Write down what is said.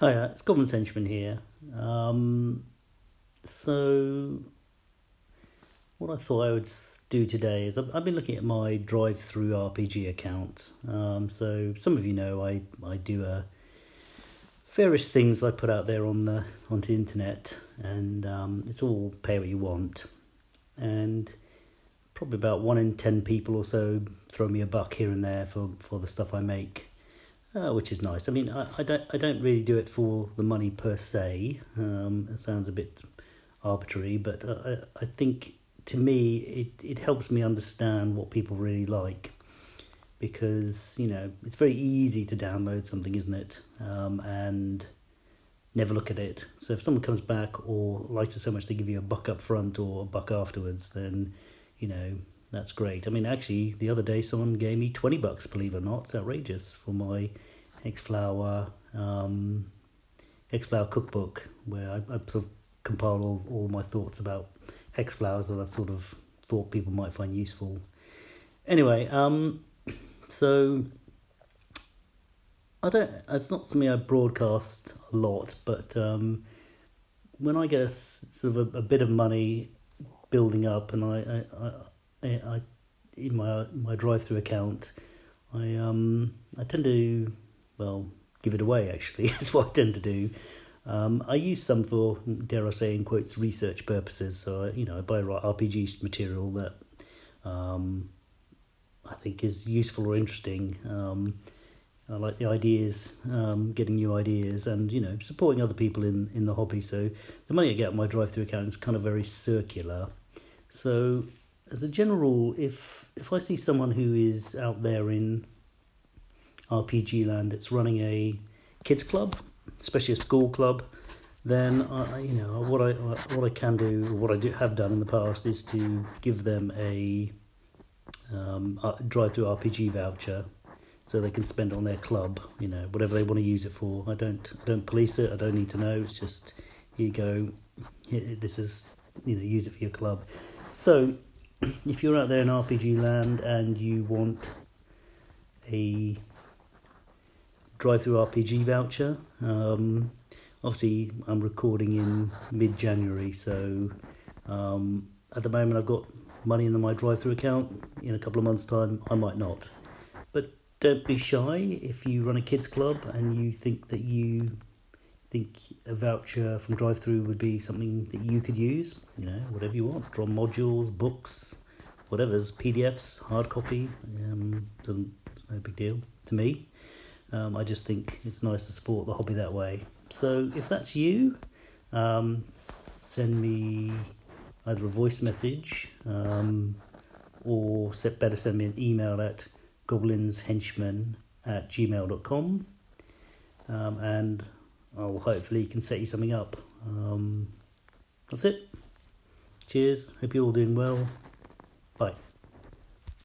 Hi, uh, it's Goblin Henchman here. Um, so, what I thought I would do today is I've, I've been looking at my DriveThruRPG account. Um, so some of you know I I do a uh, various things that I put out there on the onto the internet, and um, it's all pay what you want, and probably about one in ten people or so throw me a buck here and there for for the stuff I make uh, which is nice. I mean, I, I don't I don't really do it for the money per se. Um, it sounds a bit arbitrary, but I I think to me it it helps me understand what people really like, because you know it's very easy to download something, isn't it? Um, and never look at it. So if someone comes back or likes it so much they give you a buck up front or a buck afterwards, then you know that's great. I mean, actually, the other day someone gave me 20 bucks, believe it or not. It's outrageous for my Hex Flower um, cookbook, where I, I sort of compile all, all my thoughts about hex flowers that I sort of thought people might find useful. Anyway, um, so I don't. It's not something I broadcast a lot, but um, when I get a, sort of a, a bit of money building up, and I, I, I, I in my my DriveThru account, I um I tend to well give it away. Actually, that's what I tend to do. Um, I use some for dare I say in quotes research purposes. So I, you know I buy RPG material that um, I think is useful or interesting. Um, I like the ideas, um, getting new ideas, and you know supporting other people in in the hobby. So the money I get on my DriveThru account is kind of very circular. So as a general rule, if if I see someone who is out there in RPG land that's running a kids club, especially a school club, then I, you know what I what I can do, what I do, have done in the past, is to give them a um, DriveThruRPG voucher, so they can spend on their club. You know whatever they want to use it for. I don't I don't police it. I don't need to know. It's just here you go. This is you know use it for your club. So if you're out there in RPG land and you want a DriveThruRPG voucher, um, obviously I'm recording in mid January, so um, at the moment I've got money in my DriveThru account. In a couple of months' time, I might not. But don't be shy if you run a kids club and you think that you think a voucher from DriveThru would be something that you could use. You know, whatever you want. Draw modules, books, whatever's PDFs, hard copy. Um, doesn't it's no big deal to me. Um, I just think it's nice to support the hobby that way. So if that's you, um, send me either a voice message um, or better send me an email at goblinshenchman at gmail.com um, and I'll hopefully can set you something up. Um, that's it. Cheers. Hope you're all doing well. Bye.